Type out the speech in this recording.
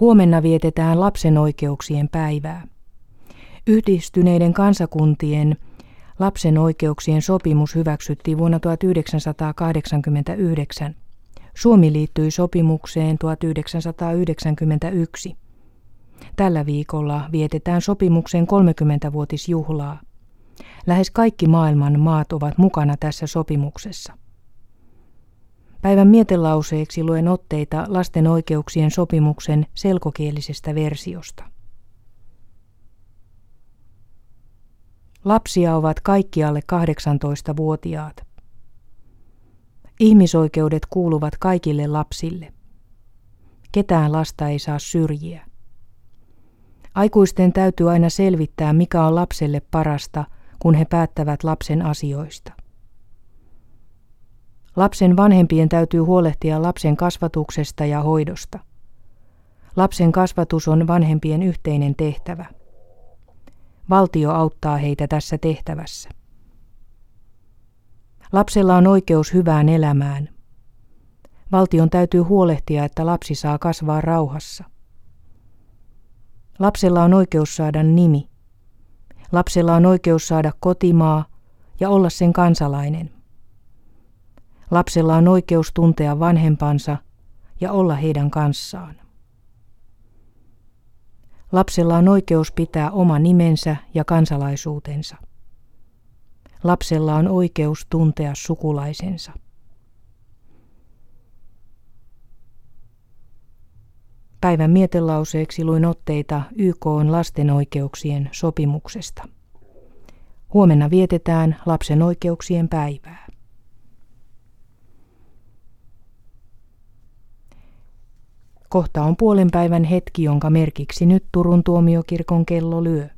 Huomenna vietetään lapsen oikeuksien päivää. Yhdistyneiden kansakuntien lapsen oikeuksien sopimus hyväksyttiin vuonna 1989. Suomi liittyi sopimukseen 1991. Tällä viikolla vietetään sopimuksen 30-vuotisjuhlaa. Lähes kaikki maailman maat ovat mukana tässä sopimuksessa. Päivän mietelauseeksi luen otteita lasten oikeuksien sopimuksen selkokielisestä versiosta. Lapsia ovat kaikki alle 18-vuotiaat. Ihmisoikeudet kuuluvat kaikille lapsille. Ketään lasta ei saa syrjiä. Aikuisten täytyy aina selvittää, mikä on lapselle parasta, kun he päättävät lapsen asioista. Lapsen vanhempien täytyy huolehtia lapsen kasvatuksesta ja hoidosta. Lapsen kasvatus on vanhempien yhteinen tehtävä. Valtio auttaa heitä tässä tehtävässä. Lapsella on oikeus hyvään elämään. Valtion täytyy huolehtia, että lapsi saa kasvaa rauhassa. Lapsella on oikeus saada nimi. Lapsella on oikeus saada kotimaa ja olla sen kansalainen. Lapsella on oikeus tuntea vanhempansa ja olla heidän kanssaan. Lapsella on oikeus pitää oma nimensä ja kansalaisuutensa. Lapsella on oikeus tuntea sukulaisensa. Päivän mietelauseeksi luin otteita YK on lasten oikeuksien sopimuksesta. Huomenna vietetään lapsen oikeuksien päivää. Kohta on puolen päivän hetki, jonka merkiksi nyt Turun tuomiokirkon kello lyö.